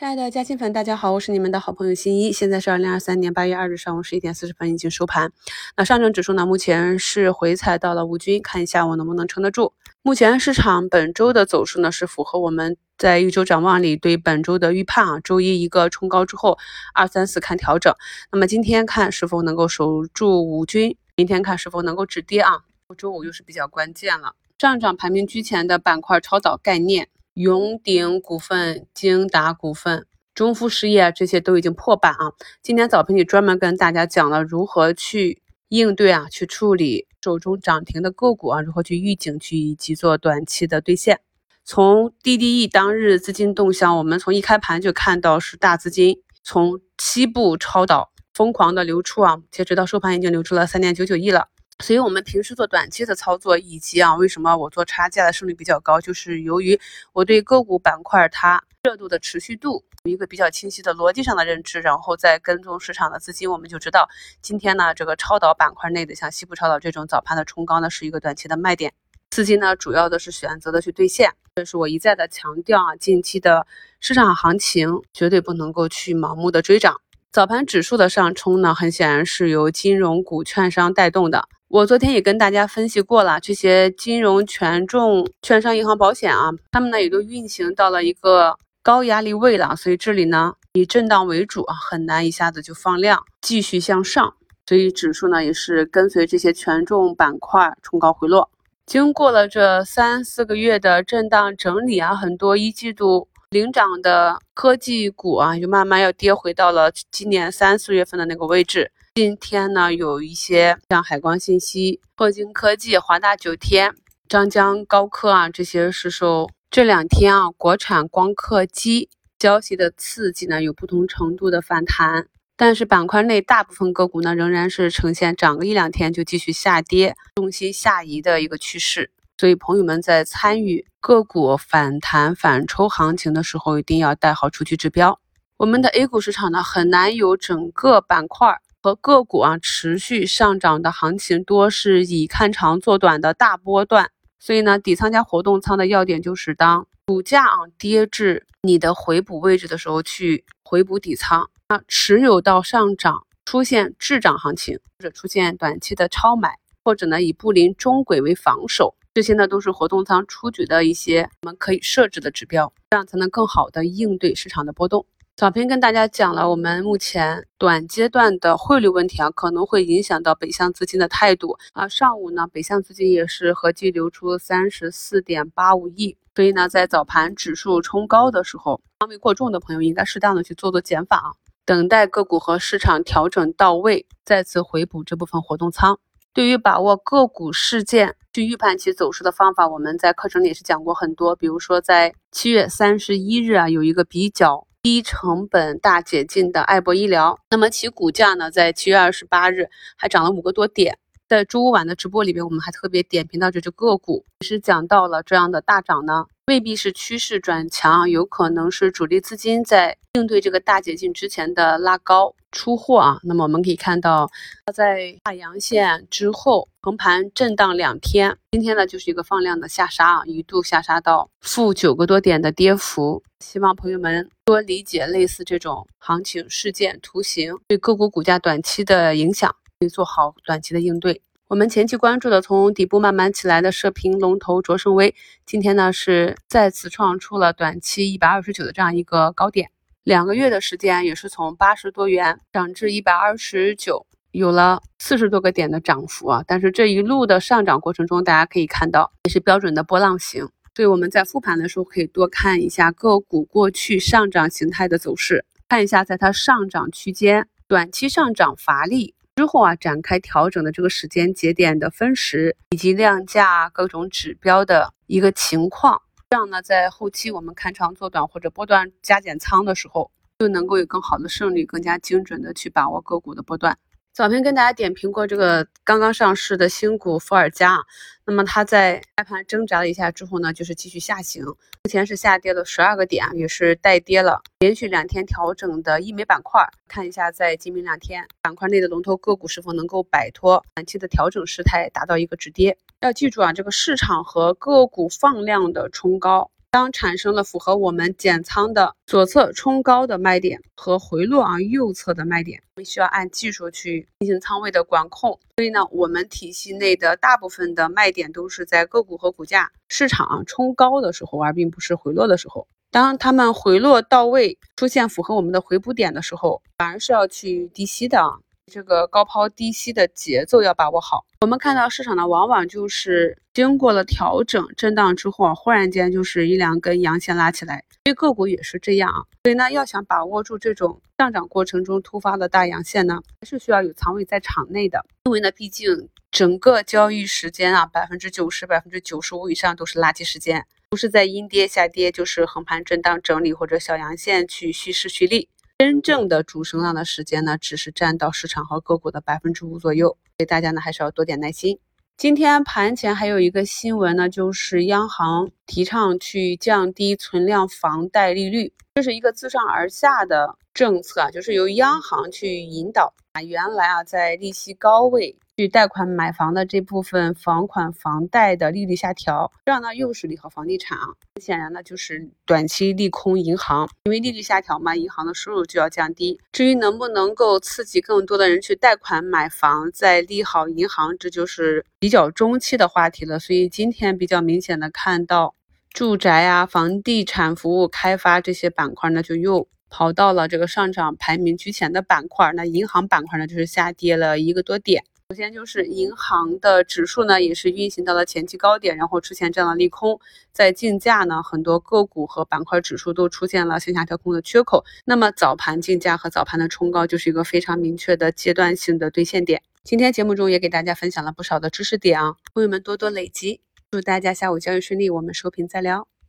亲爱的嘉兴粉，大家好，我是你们的好朋友新一。现在是二零二三年八月二日上午十一点四十分，已经收盘。那上证指数呢，目前是回踩到了五均，看一下我能不能撑得住。目前市场本周的走势呢，是符合我们在一周展望里对本周的预判啊。周一一个冲高之后，二三四看调整。那么今天看是否能够守住五均，明天看是否能够止跌啊。周五又是比较关键了。上涨排名居前的板块，超导概念。永鼎股份、京达股份、中孚实业这些都已经破板啊！今天早盘里专门跟大家讲了如何去应对啊，去处理手中涨停的个股啊，如何去预警去以及做短期的兑现。从 DDE 当日资金动向，我们从一开盘就看到是大资金从西部超导疯狂的流出啊，截止到收盘已经流出了三点九九亿了。所以，我们平时做短期的操作，以及啊，为什么我做差价的胜率比较高，就是由于我对个股板块它热度的持续度有一个比较清晰的逻辑上的认知，然后再跟踪市场的资金，我们就知道今天呢，这个超导板块内的像西部超导这种早盘的冲高呢，是一个短期的卖点，资金呢主要的是选择的去兑现，这是我一再的强调啊，近期的市场行情绝对不能够去盲目的追涨。早盘指数的上冲呢，很显然是由金融股、券商带动的。我昨天也跟大家分析过了，这些金融、权重、券商、银行、保险啊，他们呢也都运行到了一个高压力位了，所以这里呢以震荡为主啊，很难一下子就放量继续向上，所以指数呢也是跟随这些权重板块冲高回落。经过了这三四个月的震荡整理啊，很多一季度领涨的科技股啊，就慢慢要跌回到了今年三四月份的那个位置。今天呢，有一些像海光信息、拓金科技、华大九天、张江高科啊，这些是受这两天啊国产光刻机消息的刺激呢，有不同程度的反弹。但是板块内大部分个股呢，仍然是呈现涨个一两天就继续下跌、重心下移的一个趋势。所以朋友们在参与个股反弹反抽行情的时候，一定要带好出去指标。我们的 A 股市场呢，很难有整个板块。和个股啊持续上涨的行情多是以看长做短的大波段，所以呢底仓加活动仓的要点就是当股价啊跌至你的回补位置的时候去回补底仓，啊持有到上涨出现滞涨行情或者出现短期的超买，或者呢以布林中轨为防守，这些呢都是活动仓出局的一些我们可以设置的指标，这样才能更好的应对市场的波动。早篇跟大家讲了，我们目前短阶段的汇率问题啊，可能会影响到北向资金的态度啊。上午呢，北向资金也是合计流出三十四点八五亿，所以呢，在早盘指数冲高的时候，仓位过重的朋友应该适当的去做做减法啊，等待个股和市场调整到位，再次回补这部分活动仓。对于把握个股事件去预判其走势的方法，我们在课程里也是讲过很多，比如说在七月三十一日啊，有一个比较。低成本大解禁的爱博医疗，那么其股价呢，在七月二十八日还涨了五个多点。在周五晚的直播里边，我们还特别点评到这只个股，是讲到了这样的大涨呢，未必是趋势转强，有可能是主力资金在应对这个大解禁之前的拉高。出货啊，那么我们可以看到，它在大阳线之后横盘震荡两天，今天呢就是一个放量的下杀啊，一度下杀到负九个多点的跌幅。希望朋友们多理解类似这种行情事件图形对个股股价短期的影响，可以做好短期的应对。我们前期关注的从底部慢慢起来的射频龙头卓胜微，今天呢是再次创出了短期一百二十九的这样一个高点。两个月的时间也是从八十多元涨至一百二十九，有了四十多个点的涨幅啊！但是这一路的上涨过程中，大家可以看到也是标准的波浪形，所以我们在复盘的时候可以多看一下个股过去上涨形态的走势，看一下在它上涨区间短期上涨乏力之后啊展开调整的这个时间节点的分时以及量价各种指标的一个情况。这样呢，在后期我们看长做短或者波段加减仓的时候，就能够有更好的胜率，更加精准的去把握个股的波段。早篇跟大家点评过这个刚刚上市的新股伏尔加，那么它在开盘挣扎了一下之后呢，就是继续下行，目前是下跌了十二个点，也是带跌了连续两天调整的医美板块。看一下在今明两天板块内的龙头个股是否能够摆脱短期的调整势态，达到一个止跌。要记住啊，这个市场和个股放量的冲高。当产生了符合我们减仓的左侧冲高的卖点和回落啊右侧的卖点，我们需要按技术去进行仓位的管控。所以呢，我们体系内的大部分的卖点都是在个股和股价市场冲高的时候，而并不是回落的时候。当它们回落到位，出现符合我们的回补点的时候，反而是要去低吸的啊。这个高抛低吸的节奏要把握好。我们看到市场呢，往往就是经过了调整震荡之后啊，忽然间就是一两根阳线拉起来。对个股也是这样啊。所以呢，要想把握住这种上涨过程中突发的大阳线呢，还是需要有仓位在场内的。因为呢，毕竟整个交易时间啊，百分之九十、百分之九十五以上都是垃圾时间。不是在阴跌下跌，就是横盘震荡整理或者小阳线去蓄势蓄力。真正的主升浪的时间呢，只是占到市场和个股的百分之五左右。所以大家呢，还是要多点耐心。今天盘前还有一个新闻呢，就是央行提倡去降低存量房贷利率，这是一个自上而下的政策啊，就是由央行去引导啊，原来啊在利息高位。去贷款买房的这部分房款房贷的利率下调，这样呢又是利好房地产啊。显然呢就是短期利空银行，因为利率下调嘛，银行的收入就要降低。至于能不能够刺激更多的人去贷款买房，再利好银行，这就是比较中期的话题了。所以今天比较明显的看到，住宅啊、房地产服务开发这些板块呢，就又跑到了这个上涨排名居前的板块。那银行板块呢，就是下跌了一个多点。首先就是银行的指数呢，也是运行到了前期高点，然后出现这样的利空，在竞价呢，很多个股和板块指数都出现了向下调空的缺口。那么早盘竞价和早盘的冲高就是一个非常明确的阶段性的兑现点。今天节目中也给大家分享了不少的知识点啊，朋友们多多累积，祝大家下午交易顺利，我们收评再聊。